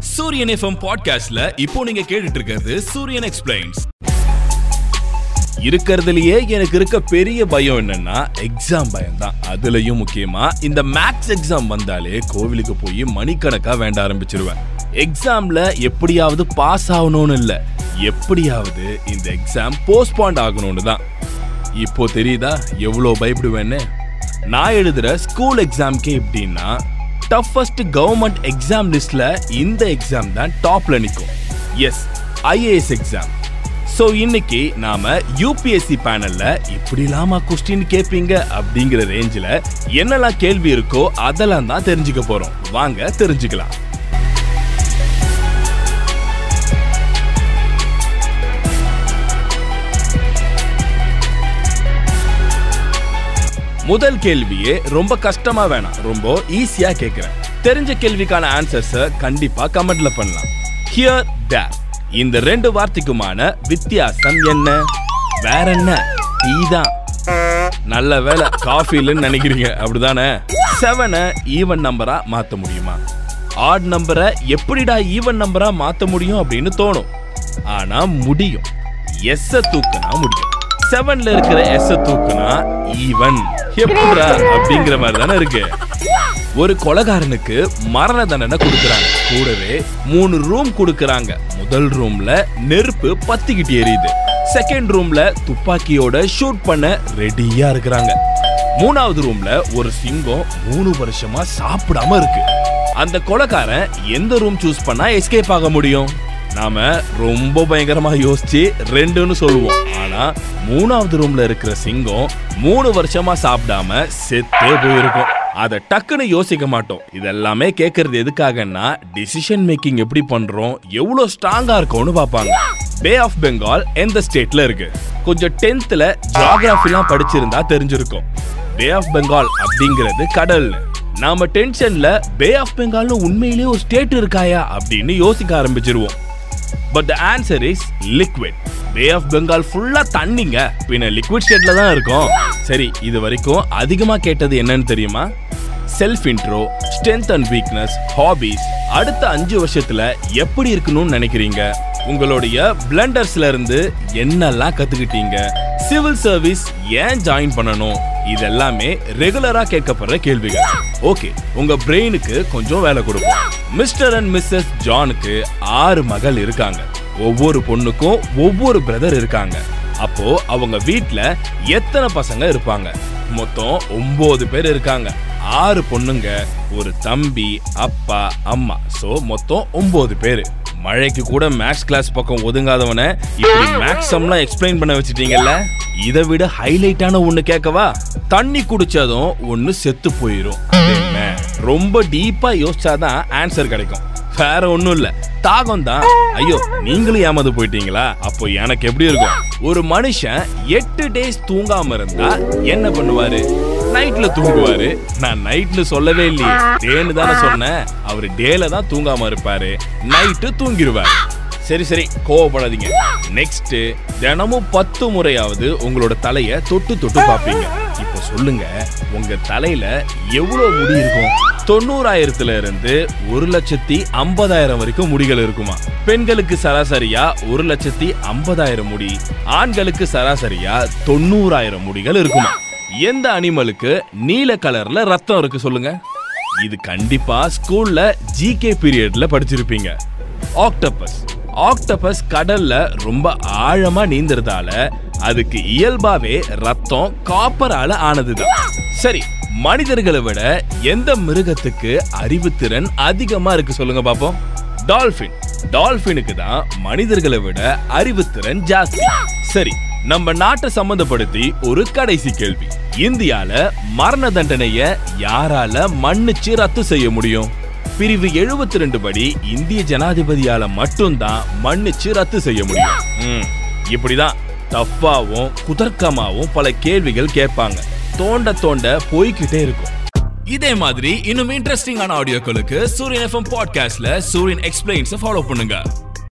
சூரியன் எஃப்எம் பாட்காஸ்ட்ல இப்போ நீங்க கேட்டுட்டு இருக்கிறது சூரியன் எக்ஸ்பிளைன்ஸ் இருக்கிறதுலயே எனக்கு இருக்க பெரிய பயம் என்னன்னா எக்ஸாம் பயம் தான் அதுலயும் முக்கியமா இந்த மேக்ஸ் எக்ஸாம் வந்தாலே கோவிலுக்கு போய் மணிக்கணக்கா வேண்ட ஆரம்பிச்சிருவேன். எக்ஸாம்ல எப்படியாவது பாஸ் ஆகணும்னு இல்ல எப்படியாவது இந்த எக்ஸாம் போஸ்ட்பாண்ட் ஆகணும்னு தான். இப்போ தெரியுதா எவ்வளோ பயப்படுவேன்னு? நான் எழுதுற ஸ்கூல் எக்ஸாம்க்கே எப்படின்னா டஃபஸ்ட் கவர்மெண்ட் எக்ஸாம் லிஸ்ட்ல இந்த எக்ஸாம் தான் டாப்ல நிற்கும் எஸ் ஐஏஎஸ் எக்ஸாம் ஸோ இன்னைக்கு நாம யூபிஎஸ்சி பேனல்ல இப்படிலாமா கொஸ்டின் கேட்பீங்க அப்படிங்கிற ரேஞ்சில் என்னெல்லாம் கேள்வி இருக்கோ அதெல்லாம் தான் தெரிஞ்சுக்க போறோம். வாங்க தெரிஞ்சுக்கலாம். முதல் கேள்வியே ரொம்ப கஷ்டமா வேணாம். ரொம்ப ஈஸியா கேட்கிறேன் தெரிஞ்ச கேள்விக்கான ஆன்சர்ஸை கண்டிப்பா கமெண்ட்ல பண்ணலாம். ஹியர் தேர் இந்த ரெண்டு வார்த்தைக்குமான வித்தியாசம் என்ன? வேற என்ன? டீ தான். நல்ல வேலை காஃபி இல்லைன்னு நினைக்கிறீங்க. அப்படிதானே? செவனை ஈவன் நம்பரா மாத்த முடியுமா? ஆட் நம்பரை எப்படிடா ஈவன் நம்பரா மாத்த முடியும் அப்படின்னு தோணும். ஆனா முடியும். எஸ் தூக்குனா முடியும். செவன்ல இருக்கிற எஸ் தூக்குனா ஈவன் எப்படா அப்படிங்கிற மாதிரி தானே இருக்கு. ஒரு கொலகாரனுக்கு மரண தண்டனை கொடுக்கறாங்க. கூடவே மூணு ரூம் கொடுக்கறாங்க. முதல் ரூம்ல நெருப்பு பத்திக்கிட்டு எரியுது. செகண்ட் ரூம்ல துப்பாக்கியோட ஷூட் பண்ண ரெடியா இருக்கிறாங்க. மூணாவது ரூம்ல ஒரு சிங்கம் மூணு வருஷமா சாப்பிடாம இருக்கு. அந்த கொலைக்காரன் எந்த ரூம் சூஸ் பண்ணா எஸ்கேப் ஆக முடியும்? நாம ரொம்ப பயங்கரமா யோசிச்சு ரெண்டுன்னு சொல்லுவோம். ஆனா மூணாவது ரூம்ல இருக்கிற சிங்கம் மூணு வருஷமா சாப்பிடாம செத்தே போயிருக்கும். அதை டக்குன்னு யோசிக்க மாட்டோம். இதெல்லாமே கேட்கறது எதுக்காகன்னா டிசிஷன் மேக்கிங் எப்படி பண்றோம் எவ்வளோ ஸ்ட்ராங்கா இருக்கோம்னு பார்ப்பாங்க. பே ஆஃப் பெங்கால் எந்த ஸ்டேட்ல இருக்கு. கொஞ்சம் டென்த்ல ஜியாகிராஃபிலாம் படிச்சிருந்தா தெரிஞ்சிருக்கும். பே ஆஃப் பெங்கால் அப்படிங்கிறது கடல்னு. நாம டென்ஷன்ல பே ஆஃப் பெங்கால்னு உண்மையிலேயே ஒரு ஸ்டேட் இருக்காயா? அப்படின்னு யோசிக்க ஆரம்பிச்சிருவோம். But the answer is liquid bay of Bengal ஃபுல்லா தண்ணிங்க. பின்ன லிக்விட் ஸ்டேட்ல தான் இருக்கும். சரி இது வரைக்கும் அதிகமா கேட்டது என்னன்னு தெரியுமா? Self intro strength and weakness hobbies அடுத்த அஞ்சு வருஷத்துல எப்படி இருக்கணும்னு நினைக்கிறீங்க? உங்களுடைய பிளண்டர்ஸ்ல இருந்து என்னெல்லாம் கத்துக்கிட்டீங்க? சிவில் சர்வீஸ் ஏன் ஜாயின் பண்ணணும்? இதெல்லாமே ரெகுலரா கேட்கப்படுற கேள்விகள். ஓகே உங்க பிரெயினுக்கு கொஞ்சம் வேலை கொடுக்கும். மிஸ்டர் அண்ட் மிஸ்ஸஸ் ஜானுக்கு ஆறு மகள் இருக்காங்க. ஒவ்வொரு பொண்ணுக்கும் ஒவ்வொரு பிரதர் இருக்காங்க. அப்போ அவங்க வீட்ல எத்தனை பசங்க இருப்பாங்க? மொத்தம் ஒன்பது பேர் இருக்காங்க. ஆறு பொண்ணுங்க ஒரு தம்பி அப்பா அம்மா. சோ மொத்தம் ஒன்பது பேரு. மழைக்கு கூட மேக்ஸ் கிளாஸ் பக்கம் ஒதுங்காதவனை இப்படி மேக்ஸம்லாம் எக்ஸ்பிளைன் பண்ண வச்சுட்டீங்கல்ல? இதை விட ஹைலைட்டான ஒன்று கேட்கவா? தண்ணி குடிச்சதும் ஒன்று செத்து போயிடும் என்ன? ரொம்ப டீப்பா யோசிச்சாதான் ஆன்சர் கிடைக்கும். வேற ஒன்றும் இல்லை. தாகம் தான் ஐயோ நீங்களும் ஏமாந்து போயிட்டீங்களா? அப்போ எனக்கு எப்படி இருக்கும்? ஒரு மனுஷன் எட்டு டேஸ் தூங்காம இருந்தா என்ன பண்ணுவாரு? நைட்ல தூங்குவாரு. நான் நைட்ல சொல்லவே இல்லையே. டேன்னு தானே சொன்னேன். அவர் டேல தான் தூங்காம இருப்பாரு. நைட்டு தூங்கிடுவாரு சரி சரி. கோவப்படாதீங்க. நெக்ஸ்ட் தினமும் பத்து முறையாவது உங்களோட தலைய தொட்டு தொட்டு பாப்பீங்க இப்போ சொல்லுங்க உங்க தலையில எவ்வளவு முடி இருக்கும்? தொண்ணூறாயிரத்துல இருந்து ஒரு லட்சத்தி ஐம்பதாயிரம் வரைக்கும் முடிகள் இருக்குமா? பெண்களுக்கு சராசரியா ஒரு லட்சத்தி ஐம்பதாயிரம் முடி ஆண்களுக்கு சராசரியா தொண்ணூறாயிரம் முடிகள் இருக்குமா? எந்த அனிமலுக்கு நீல கலர்ல ரத்தம் இருக்கு சொல்லுங்க? இது கண்டிப்பா ஸ்கூல்ல ஜிகே பீரியட்ல படிச்சிருப்பீங்க. ஆக்டோபஸ் ஆக்டோபஸ் கடல்ல ரொம்ப ஆழமா நீந்துறதால அதுக்கு இயல்பாவே ரத்தம் காப்பரால ஆனதுதான். சரி மனிதர்களை விட எந்த மிருகத்துக்கு அறிவுத்திறன் அதிகமா இருக்கு சொல்லுங்க பாப்போம். டால்பின் டால்பினுக்கு தான் மனிதர்களை விட அறிவுத்திறன் ஜாஸ்தி. சரி நம்ம நாட்டை சம்பந்தப்படுத்தி ஒரு கடைசி கேள்வி. இந்தியால மரண தண்டனைய யாரால மன்னிச்சு ரத்து செய்ய முடியும்? பிரிவு 72 ரெண்டு படி இந்திய ஜனாதிபதியால மட்டும்தான் மன்னிச்சு ரத்து செய்ய முடியும். இப்படிதான் டஃப்பாவும் குதர்க்கமாவும் பல கேள்விகள் கேட்பாங்க. தோண்ட தோண்ட போய்கிட்டே இருக்கும். இதே மாதிரி இன்னும் இன்ட்ரெஸ்டிங்கான ஆடியோக்களுக்கு சூரியன் எஃப்எம் பாட்காஸ்ட்ல சூரியன் எக்ஸ்பிளைன்ஸ் ஃபாலோ பண்ணுங்க.